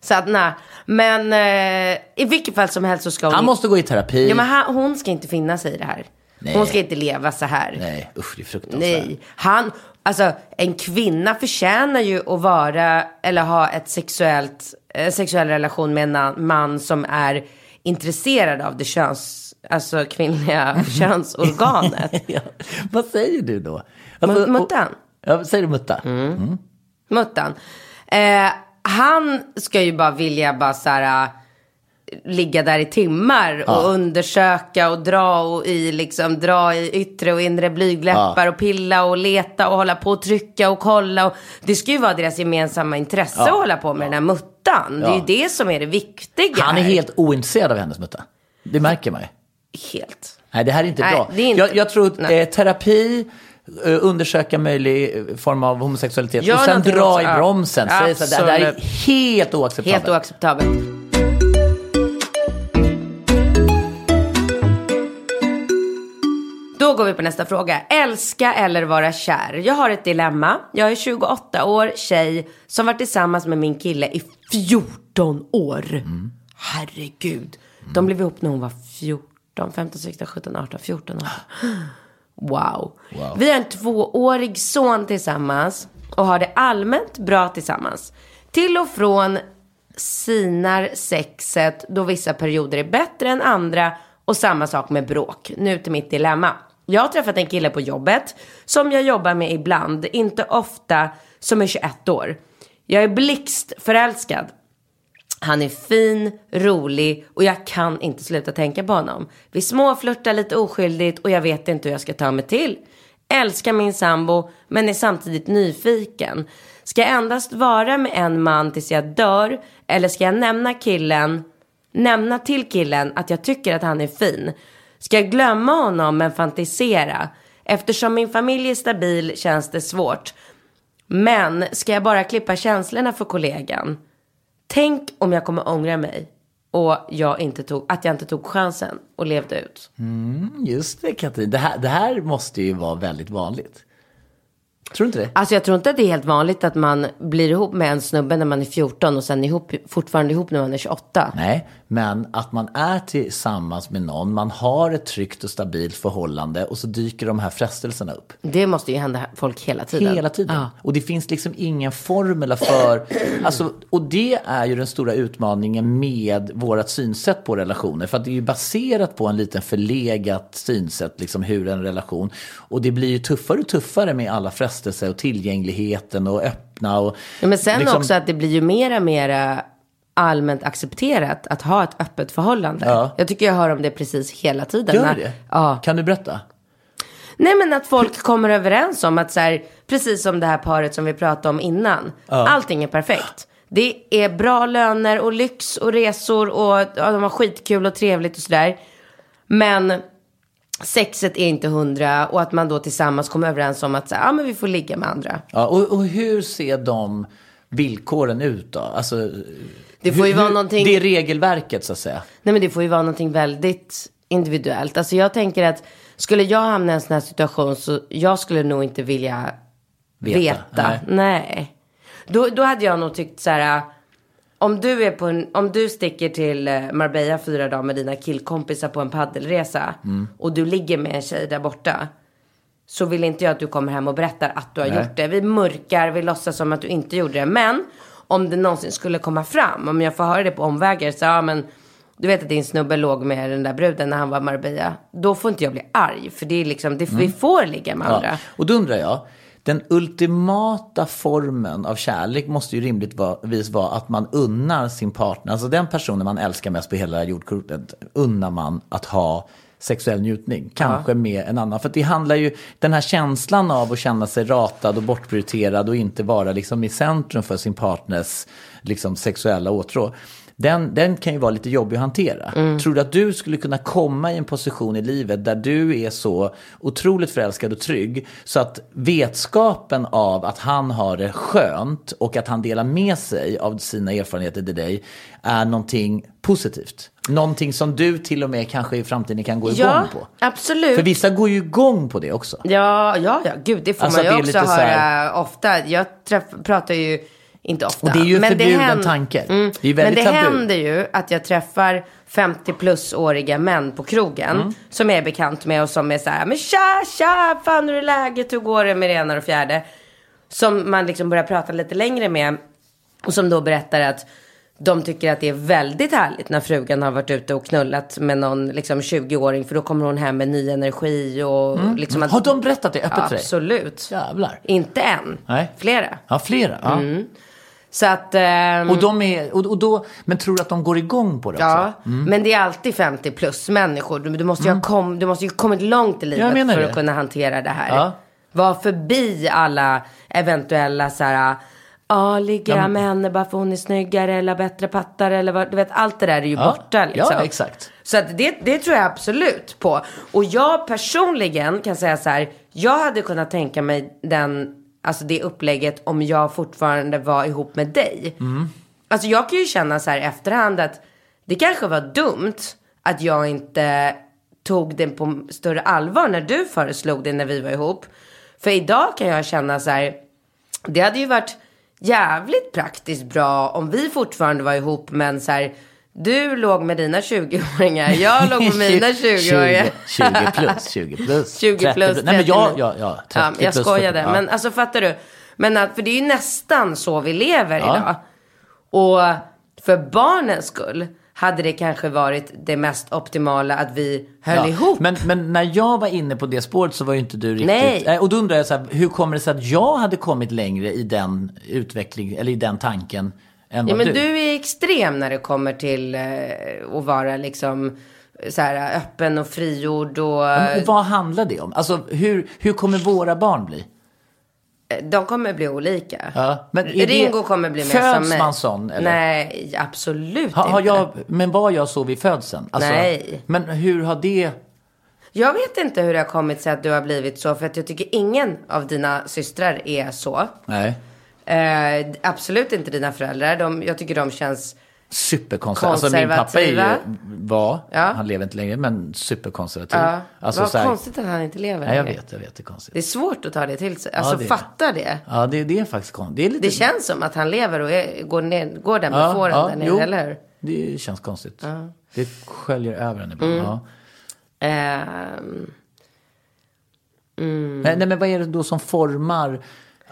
Så att nej. Men eh, i vilket fall som helst så ska hon... Han måste gå i terapi. Ja, men han, hon ska inte finna sig i det här. Nej. Hon ska inte leva så här. Nej, usch det är fruktansvärt. Nej, han, alltså en kvinna förtjänar ju att vara, eller ha ett sexuellt, eh, sexuell relation med en an- man som är intresserad av det köns, alltså kvinnliga (laughs) könsorganet. ja. Vad säger du då? Alltså, Mut- Muttan. Ja, säger du mutta? Muttan. Eh, han ska ju bara vilja bara så här, äh, ligga där i timmar och Ja. undersöka och dra och i liksom dra i yttre och inre blygdläppar Ja. och pilla och leta och hålla på och trycka och kolla. Och det ska ju vara deras gemensamma intresse att hålla på med den här muttan. Det är Ja. ju det som är det viktiga. Han är helt ointresserad av hennes mutta. Det märker man ju. Helt. Nej, det här är inte Nej, bra. är inte- Jag, jag tror eh, terapi, eh, undersöka möjlig eh, form av homosexualitet Gör och sen dra i bromsen. Säg så, det här är helt oacceptabelt. Helt oacceptabelt. Då går vi på nästa fråga. Älska eller vara kär? Jag har ett dilemma. Jag är 28 år, tjej, som varit tillsammans med min kille i 14 år. Herregud. De blev ihop när hon var 14, 15, 16, 17, 18, 14 år. Wow. Vi har en tvåårig son tillsammans och har det allmänt bra tillsammans. Till och från sinar sexet då vissa perioder är bättre än andra och samma sak med bråk. Nu till mitt dilemma. Jag har träffat en kille på jobbet som jag jobbar med ibland, inte ofta, som är 21 år. Jag är blixtförälskad. Han är fin, rolig och jag kan inte sluta tänka på honom. Vi småflörtar lite oskyldigt och jag vet inte hur jag ska ta mig till. Älskar min sambo men är samtidigt nyfiken. Ska jag endast vara med en man tills jag dör eller ska jag nämna killen, nämna till killen att jag tycker att han är fin? Ska jag glömma honom men fantisera? Eftersom min familj är stabil känns det svårt. Men ska jag bara klippa känslorna för kollegan? Tänk om jag kommer ångra mig och jag inte tog, att jag inte tog chansen och levde ut. Mm, just det, Katrin. Det här, det här måste ju vara väldigt vanligt. Tror du inte det? Alltså jag tror inte att det är helt vanligt att man blir ihop med en snubbe när man är 14 och sen ihop, fortfarande ihop när man är 28. Nej, men att man är tillsammans med någon, man har ett tryggt och stabilt förhållande och så dyker de här frestelserna upp. Det måste ju hända folk hela tiden. Hela tiden. Ja. Och det finns liksom ingen formel för... Alltså, och det är ju den stora utmaningen med vårt synsätt på relationer. För att det är ju baserat på en liten förlegat synsätt, liksom hur en relation... Och det blir ju tuffare och tuffare med alla frestelser och tillgängligheten och öppna och... Ja, men sen liksom- också att det blir ju mera mera allmänt accepterat att ha ett öppet förhållande. Ja. Jag tycker jag hör om det precis hela tiden. Gör det? Ja. Kan du berätta? Nej men att folk kommer överens om att så här, precis som det här paret som vi pratade om innan. Allting är perfekt. Det är bra löner och lyx och resor och ja, de har skitkul och trevligt och sådär. Men sexet är inte hundra och att man då tillsammans kommer överens om att så ja, men vi får ligga med andra. Ja, och, och hur ser de villkoren ut då? Alltså, Det får ju vara någonting- Det är regelverket så att säga. Nej men det får ju vara någonting väldigt individuellt. Alltså jag tänker att skulle jag hamna i en sån här situation så jag skulle nog inte vilja Veta. veta. Nej. Nej. Då, då hade jag nog tyckt så här. Om du, är på en, om du sticker till eh, Marbella fyra dagar med dina killkompisar på en paddelresa. Mm. Och du ligger med en tjej där borta. Så vill inte jag att du kommer hem och berättar att du har Nej. gjort det. Vi mörkar, vi låtsas som att du inte gjorde det. Men om det någonsin skulle komma fram, om jag får höra det på omvägar, så ja men du vet att din snubbe låg med den där bruden när han var Marbella. Då får inte jag bli arg, för det är liksom, det, vi får ligga med andra. Ja. Och då undrar jag, den ultimata formen av kärlek måste ju rimligtvis vara att man unnar sin partner, alltså den personen man älskar mest på hela jordklotet, unnar man att ha sexuell njutning. Kanske med en annan. För det handlar ju, den här känslan av att känna sig ratad och bortprioriterad och inte vara liksom i centrum för sin partners liksom, sexuella åtrå. Den, den kan ju vara lite jobbig att hantera. Tror du att du skulle kunna komma i en position i livet där du är så otroligt förälskad och trygg så att vetskapen av att han har det skönt och att han delar med sig av sina erfarenheter till dig är någonting positivt? Någonting som du till och med kanske i framtiden kan gå igång Ja, på? absolut. För vissa går ju igång på det också. Ja, ja, ja, gud, det får Alltså, man ju också höra här- ofta. Jag träff, pratar ju, inte ofta. Och det är ju en men förbjuden hän- tanke. Mm, Det är men väldigt det tabu. händer ju att jag träffar 50 plus-åriga män på krogen. Mm. Som jag är bekant med och som är så här, men tja, tja, fan hur är läget, hur går det med det ena och fjärde. Som man liksom börjar prata lite längre med. Och som då berättar att de tycker att det är väldigt härligt när frugan har varit ute och knullat med någon liksom 20-åring. För då kommer hon hem med ny energi och liksom att, Har de berättat det öppet för dig? Absolut. Jävlar. Inte en. Nej. Flera. Ja, flera. Ja. Så att... ehm, Och de är, och, och då, men tror du att de går igång på det också? Ja, men det är alltid 50 plus människor. Du, du, måste ju ha kom, du måste ju kommit långt i livet för det. att kunna hantera det här. Ja. Var förbi alla eventuella så här, ja, ligger jag med henne bara för hon är snyggare eller har bättre pattar eller vad, du vet, allt det där är ju Ja. borta liksom. Ja, exakt. Så att det, det tror jag absolut på. Och jag personligen kan säga så här, jag hade kunnat tänka mig den, alltså det upplägget om jag fortfarande var ihop med dig. Alltså jag kan ju känna så här i efterhand att det kanske var dumt att jag inte tog det på större allvar när du föreslog det när vi var ihop. För idag kan jag känna så här, det hade ju varit jävligt praktiskt bra om vi fortfarande var ihop men så här, du låg med dina 20-åringar, jag låg med (laughs) mina 20-åringar. 20, 20 plus, (laughs) 20 plus. 20 30 plus, Nej, men jag, 39. ja, ja, 30 Ja, jag plus, skojade. 40, ja. Men alltså fattar du? Men att, för det är ju nästan så vi lever Ja. idag. Och för barnens skull hade det kanske varit det mest optimala att vi höll Ja, ihop. Men, men när jag var inne på det spåret så var ju inte du riktigt... Nej. Och då undrar jag så här, hur kommer det sig att jag hade kommit längre i den utveckling, eller i den tanken, än Ja, men du? du är extrem när det kommer till eh, att vara liksom så här öppen och frigjord och Men, och vad handlar det om? Alltså hur, hur kommer våra barn bli? eh, de kommer bli olika. Ja, men är det- Ringo kommer bli mer Föds som mig. man sån, eller? Nej, absolut Ha, har inte. jag, men var jag så vid födseln? Alltså, Nej. Men hur har det... Jag vet inte hur det har kommit sig att du har blivit så. För att jag tycker ingen av dina systrar är så. Nej. Eh, absolut inte dina föräldrar. De, jag tycker de känns... Superkonservativ. Alltså min pappa är ju, var, Ja. han lever inte längre, men superkonservativ. Ja, Alltså, vad här- konstigt att han inte lever Nej, jag längre. vet, jag vet, det är konstigt. Det är svårt att ta det till sig. Alltså det är- fatta det. Ja, det, det är faktiskt konstigt. Det, är lite... Det känns som att han lever och är, går, ner, går där med Ja, fåren ja, där nere, jo. eller hur? Det känns konstigt. Det sköljer över en ibland. Mm. Ja. Ehm, Nej, nej, men vad är det då som formar...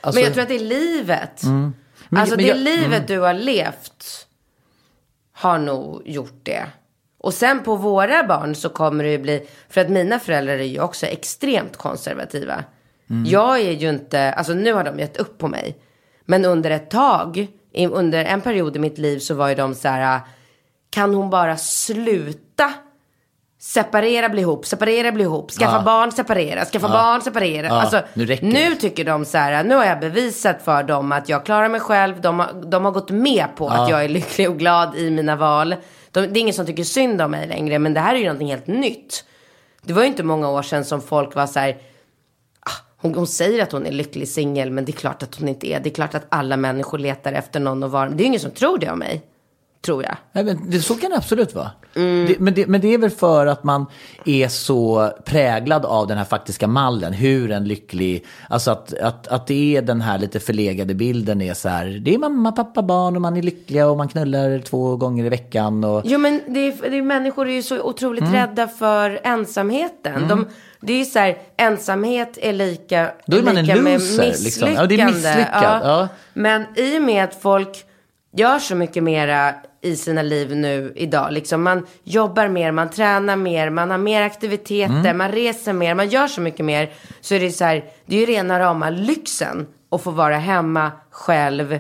Alltså, men jag tror att det är livet. Men- alltså men det jag- mm. livet du har levt har nog gjort det. Och sen på våra barn så kommer det ju bli, för att mina föräldrar är ju också extremt konservativa. Mm. Jag är ju inte, alltså nu har de gett upp på mig. Men under ett tag, under en period i mitt liv så var ju de så här, kan hon bara sluta separera, bli ihop, separera, bli ihop, skaffa Ja. barn, separera, skaffa barn, separera. Ja, Alltså, nu nu tycker de så här, nu har jag bevisat för dem att jag klarar mig själv. De har, de har gått med på att jag är lycklig och glad i mina val. De, det är ingen som tycker synd om mig längre, men det här är ju någonting helt nytt. Det var ju inte många år sedan som folk var så här, ah, hon, hon säger att hon är lycklig singel, men det är klart att hon inte är. Det är klart att alla människor letar efter någon att vara. Det är ju ingen som tror det om mig, tror jag. Nej, men det, så kan det absolut vara. Mm. Det, men, det, men det är väl för att man är så präglad av den här faktiska mallen. Hur en lycklig, alltså att, att, att det är den här lite förlegade bilden är så här. Det är mamma, pappa, barn och man är lyckliga och man knullar två gånger i veckan. Och, Jo men det är, det är, människor är ju så otroligt Mm. rädda för ensamheten. De, det är ju så här, ensamhet är lika, Då är man en lika med loser, liksom. misslyckande. Ja, det är misslyckad, ja. Men i och med att folk gör så mycket mera i sina liv nu idag. Liksom man jobbar mer, man tränar mer, man har mer aktiviteter, Mm. man reser mer, man gör så mycket mer. Så är det så här, det är ju rena rama lyxen att få vara hemma själv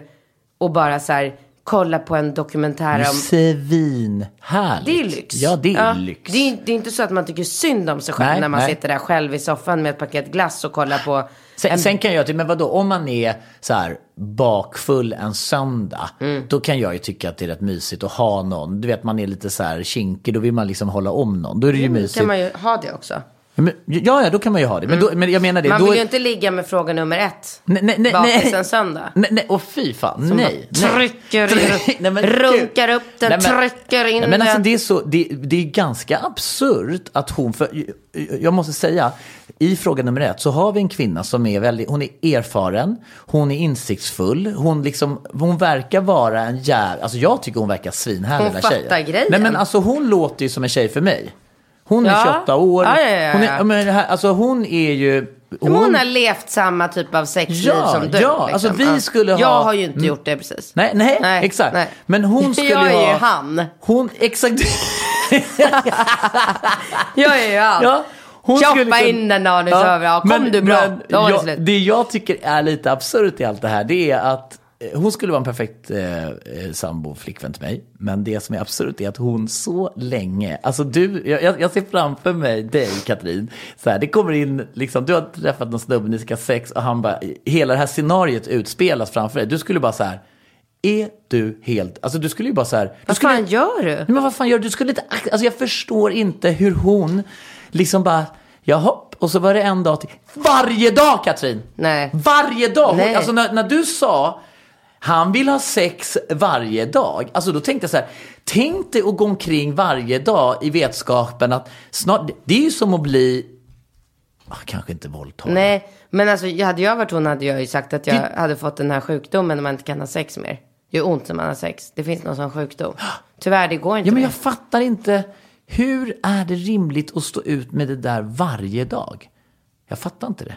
och bara så här kolla på en dokumentär om Svinhärligt. det är lyx. Ja, det är lyx. Det är, det är inte så att man tycker synd om sig själv Nej, när man nej. sitter där själv i soffan med ett paket glass och kollar på Sen, en... sen kan jag tycka, men vadå, om man är så här bakfull en söndag, Mm. då kan jag ju tycka att det är rätt mysigt att ha någon. Du vet, man är lite så här kinkig, då vill man liksom hålla om någon. Då är det ju Mm, mysigt. kan man ju ha det också. Men, ja, ja, då kan man ju ha det. Men, då, men jag menar det. Man då vill är- ju inte ligga med fråga nummer ett. Nej, nej, nej, bakis nej. en söndag. Nej, nej, och fy fan, Som nej. nej. trycker (laughs) Nej, men runkar upp den, Nej, men- trycker in Nej, men alltså det är så, det, det är ganska absurt att hon, för jag måste säga, i fråga nummer ett så har vi en kvinna som är väldigt, hon är erfaren, hon är insiktsfull, hon liksom, hon verkar vara en jäv, alltså jag tycker hon verkar svinhärlig Hon fattar tjejen. grejen. Nej men alltså hon låter ju som en tjej för mig. Hon är Ja. 28 år, Ja, ja, ja. Hon, är, men här, alltså hon är ju, Hon, har levt samma typ av sexliv Ja, som du. ja, alltså vi skulle ha- Jag har ju inte Mm. gjort det precis. Nej, nej, exakt. Men hon (laughs) skulle jag ju är ha... ju han. Hon, exakt. (laughs) Jag är ju han. Ja, hon Choppa in den då nu så över. Ja, kom du bra. Då var det jag, slut. det jag tycker är lite absurt i allt det här, det är att hon skulle vara en perfekt eh, eh, sambo, flickvän till mig. Men det som är absurt är att hon så länge, alltså du, jag, jag ser framför mig dig Katrin, så här, det kommer in, liksom, du har träffat någon snubbe, ni ska sex och han bara, hela det här scenariot utspelas framför dig. Du skulle bara så här, är du helt, alltså du skulle ju bara så här. Vad skulle, fan gör du? Nej, men vad fan gör du? Du skulle inte, alltså jag förstår inte hur hon liksom bara, jaha, och så var det en dag till. Varje dag Katrin! Nej. Varje dag! Nej. Alltså när, när du sa, han vill ha sex varje dag. Alltså då tänkte jag så här, tänk dig att gå omkring varje dag i vetskapen att snart, det är ju som att bli, ah, kanske inte våldtagen. Nej, men alltså hade jag varit hon hade jag ju sagt att jag Det- hade fått den här sjukdomen när man inte kan ha sex mer. Det gör ont när man har sex. Det finns någon sån sjukdom. Tyvärr, det går inte Ja, men mer. jag fattar inte. Hur är det rimligt att stå ut med det där varje dag? Jag fattar inte det.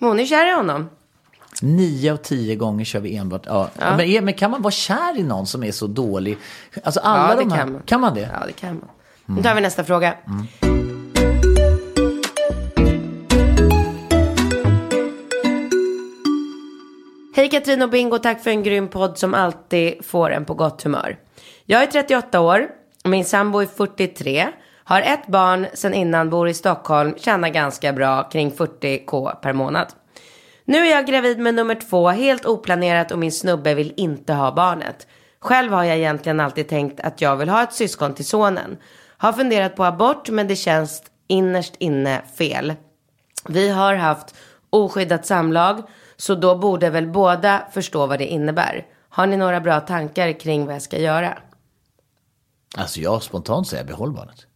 Hon är kär i honom. Nio av tio gånger kör vi enbart... Ja. Men, är- men kan man vara kär i någon som är så dålig? Alltså alla ja, det de här, kan man. Kan man det? Ja, det kan man. Nu tar vi nästa fråga. Hej Katrin och Bingo, tack för en grym podd som alltid får en på gott humör. Jag är 38 år, min sambo är 43, har ett barn sen innan, bor i Stockholm, tjänar ganska bra, kring 40k per månad. Nu är jag gravid med nummer två, helt oplanerat och min snubbe vill inte ha barnet. Själv har jag egentligen alltid tänkt att jag vill ha ett syskon till sonen. Har funderat på abort men det känns innerst inne fel. Vi har haft oskyddat samlag så då borde väl båda förstå vad det innebär. Har ni några bra tankar kring vad jag ska göra? Alltså jag spontant säger behåll barnet.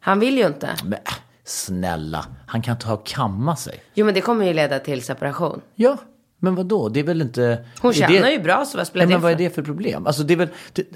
Han vill ju inte. Men äh, snälla, han kan ta och kamma sig. Jo men det kommer ju leda till separation. Ja, men vad då? Det är väl inte... Hon tjänar det... ju bra så vad spelar Nej, det men vad är det för problem? Alltså, det är väl,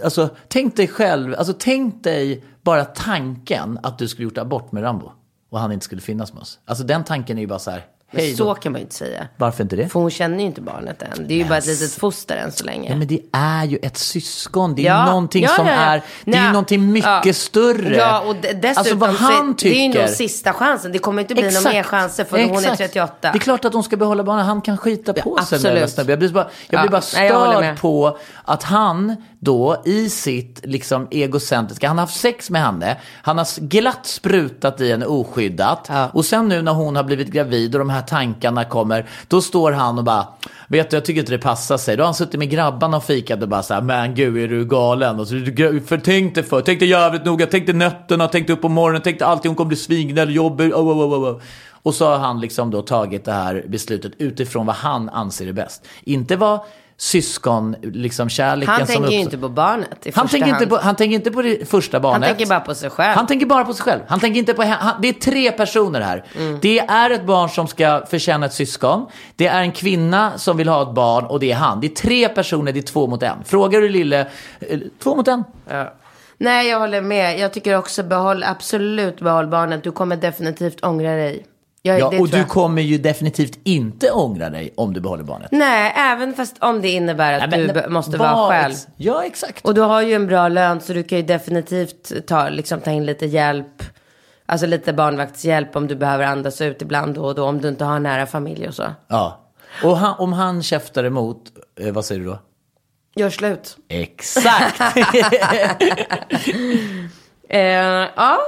alltså, tänk dig själv, alltså, tänk dig bara tanken att du skulle gjort abort med Rambo och han inte skulle finnas med oss. Alltså den tanken är ju bara så här, hej då. så kan man ju inte säga. Varför inte det? För hon känner ju inte barnet än. Det är ju bara ett litet foster än så länge. Ja, men det är ju ett syskon. Det är Ja, ju någonting ja, som ja, är, det är ju någonting mycket större. Ja, och de- dessutom alltså vad han tycker. det är ju nog sista chansen. Det kommer inte bli Exakt. några mer chanser för hon är Exakt. 38. Det är klart att hon ska behålla barnen. Han kan skita på sig absolut. Jag blir bara, jag Ja, blir bara störd på att han då i sitt liksom egocentriska, han har haft sex med henne, han har glatt sprutat i henne oskyddat och sen nu när hon har blivit gravid och de här tankarna kommer, då står han och bara, vet du jag tycker inte det passar sig. Då har han suttit med grabbarna och fikat och bara så här, men gud är du galen? Och så, för, tänk dig för, tänk dig jävligt noga, tänk dig nötterna, tänk dig upp på morgonen, tänk dig alltid hon kommer bli svingnäll, jobbig, oh, oh, oh, oh. Och så har han liksom då tagit det här beslutet utifrån vad han anser är bäst. Inte vad syskon, liksom kärleken Han tänker ju inte på barnet i han första tänker, inte hand. på, han tänker inte på det första barnet. Han tänker bara på sig själv. Han tänker bara på sig själv. Han tänker inte på han, Det är tre personer här. Mm. Det är ett barn som ska förtjäna ett syskon. Det är en kvinna som vill ha ett barn och det är han. Det är tre personer, det är två mot en. Frågar du lille, eh, två mot en. Ja. Nej, jag håller med. Jag tycker också behåll, absolut behåll barnet. Du kommer definitivt ångra dig. Ja, Ja, och du jag. kommer ju definitivt inte ångra dig om du behåller barnet. Nej, även fast om det innebär att Nej, du måste vad- vara själv. Ja, exakt. Och du har ju en bra lön så du kan ju definitivt ta, liksom, ta in lite hjälp. Alltså lite barnvaktshjälp om du behöver andas ut ibland då och då. Om du inte har nära familj och så. Ja. Och han, om han käftar emot, eh, vad säger du då? Gör slut. Exakt! (laughs) Eh, ja.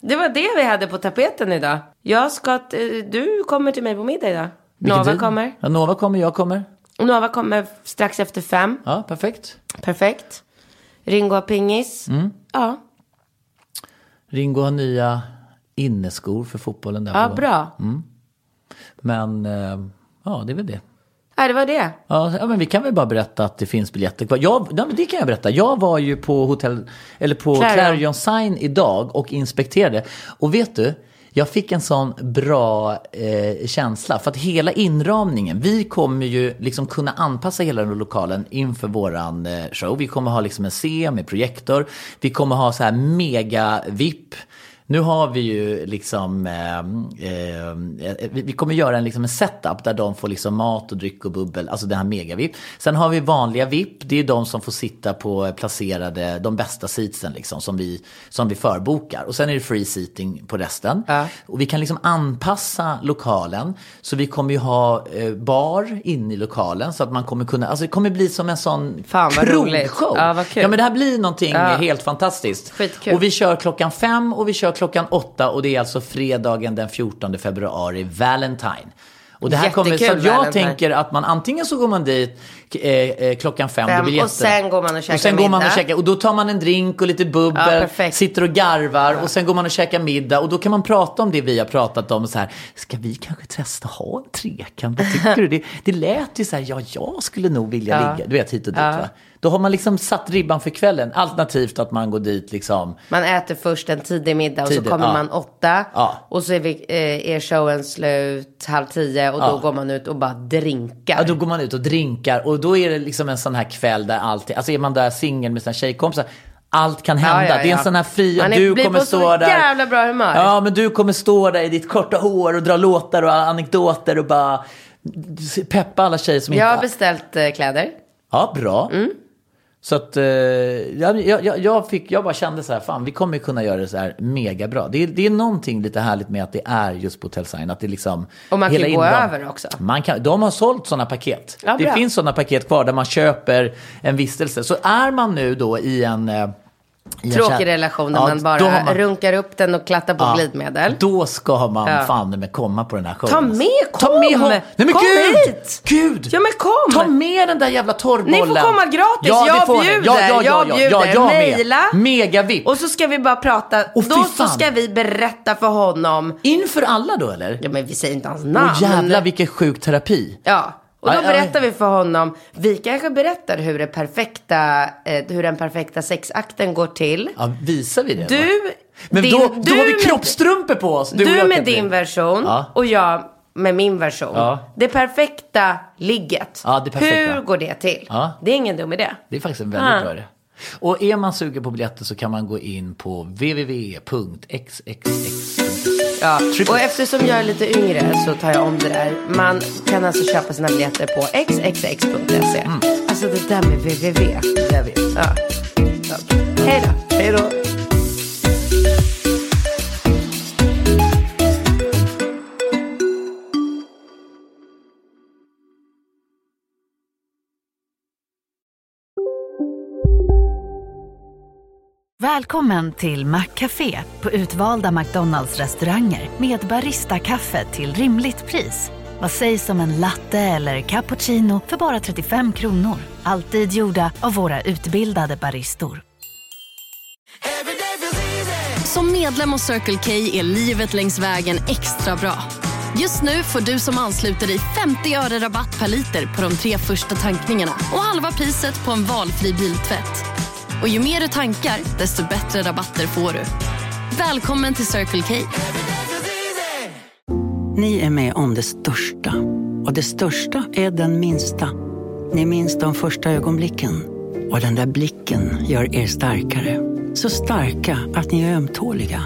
Det var det vi hade på tapeten idag. Jag ska, eh, du kommer till mig på middag idag. Vilken Nova tid? kommer. Ja, Nova kommer, jag kommer. Nova kommer strax efter fem. Ja, perfekt. Perfekt. Ringo har pingis. Mm. Ja, Ringo har nya inneskor för fotbollen. Där ja bra. Men, eh, ja, det är väl det. Ja, det var det. Ja, men vi kan väl bara berätta att det finns biljetter kvar. Jag, ja, men det kan jag berätta. Jag var ju på hotell, eller på Clarion. Clarion Sign idag och inspekterade. Och vet du, jag fick en sån bra eh, känsla. För att hela inramningen, vi kommer ju liksom kunna anpassa hela den lokalen inför våran eh, show. Vi kommer ha liksom en scen med projektor. Vi kommer ha så här mega VIP. Nu har vi ju liksom, eh, eh, vi vi kommer göra en, liksom en setup där de får liksom mat och dryck och bubbel, alltså den här mega-VIP. Sen har vi vanliga VIP, det är de som får sitta på placerade, de bästa seatsen liksom, som vi, som vi förbokar. Och sen är det free seating på resten. Ja. Och vi kan liksom anpassa lokalen, så vi kommer ju ha eh, bar inne i lokalen, så att man kommer kunna, alltså det kommer bli som en sån Fan, vad krogshow. Ja, vad kul. Ja men det här blir någonting Ja. helt fantastiskt. Skitkul. Och vi kör klockan fem och vi kör klockan åtta och det är alltså fredagen den 14 februari, Valentine. Och det här kommer, så Jättekul, att jag Valentine. tänker att man antingen så går man dit eh, eh, klockan fem, Fem, och sen går man och käkar Och sen går man och middag. käkar, och då tar man en drink och lite Ja, bubbel, perfekt. sitter och garvar och sen går man och käkar middag och då kan man prata om det vi har pratat om. Så här, ska vi kanske testa ha en trekant? Vad tycker du? Det, det lät ju så här, ja jag skulle nog vilja Ja. ligga, du vet hit och dit Ja. va. Då har man liksom satt ribban för kvällen. Alternativt att man går dit liksom. Man äter först en tidig middag och Tidig, så kommer ja. man åtta. Ja. Och så är, vi, eh, är showen slut halv tio och då Ja. går man ut och bara drinkar. Ja, då går man ut och drinkar och då är det liksom en sån här kväll där allt, alltså är man där singel med sina tjejkompisar, allt kan hända. Ja, ja, Det är en ja. sån här fri, Man du blir kommer på så stå där. jävla bra humör. Ja, men du kommer stå där i ditt korta hår och dra låtar och anekdoter och bara peppa alla tjejer som Jag har inte... beställt eh, kläder. Ja, bra. Mm. Så att eh, jag, jag, jag, fick, jag bara kände så här, fan vi kommer kunna göra det så här mega bra. Det är, det är någonting lite härligt med att det är just på Hotel Sign. Att det liksom, Och man kan hela gå inram- över också. Man kan, de har sålt sådana paket. Ja, det finns sådana paket kvar där man köper en vistelse. Så är man nu då i en... eh, i en Tråkig relation när Ja, man bara man- runkar upp den och klattar på Ja, glidmedel. Då ska man Ja. fan med komma på den här showen. Ta med, Ta kom! med hon- Nej men Kom gud! hit! Gud! Ja men kom! Ta med den där jävla torrbollen. Ni får komma gratis, Ja, jag får bjuder, Ja, ja, ja, jag ja, bjuder. Ja, jag. Mejla. Mega VIP. Och så ska vi bara prata. Fy då så ska vi berätta för honom. Inför alla då eller? Ja men vi säger inte hans namn. Åh jävlar vilken sjuk terapi. Ja. Och då Aj, aj. berättar vi för honom. Vi kanske berättar hur, det perfekta, eh, hur den perfekta sexakten går till. Ja, visar vi det? Du, Men din- då, då du har vi kroppstrumpor på oss. Du, jag, med din version Ja. och jag med min version. Ja. Det perfekta ligget. Ja, det perfekta. Hur går det till? Det är ingen dum idé. Det är faktiskt en väldigt Ah. bra idé. Och är man sugen på biljetter så kan man gå in på www.xxx. Ja. Och eftersom jag är lite yngre så tar jag om det där. Man kan alltså köpa sina biljetter på xxx.se. Mm. Alltså det där med www. Jag vet. Ja. Ja. Hej då. Hej då. Välkommen till Maccafé på utvalda McDonalds restauranger med Baristakaffe till rimligt pris. Vad sägs om en latte eller cappuccino för bara 35 kronor? Alltid gjorda av våra utbildade baristor. Som medlem hos Circle K är livet längs vägen extra bra. Just nu får du som ansluter dig 50 öre rabatt per liter på de tre första tankningarna och halva priset på en valfri biltvätt. Och ju mer du tankar, desto bättre rabatter får du. Välkommen till Circle K. Ni är med om det största. Och det största är den minsta. Ni minns de första ögonblicken. Och den där blicken gör er starkare. Så starka att ni är ömtåliga.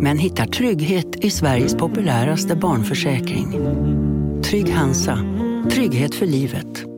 Men hittar trygghet i Sveriges populäraste barnförsäkring. Trygg Hansa. Trygghet för livet.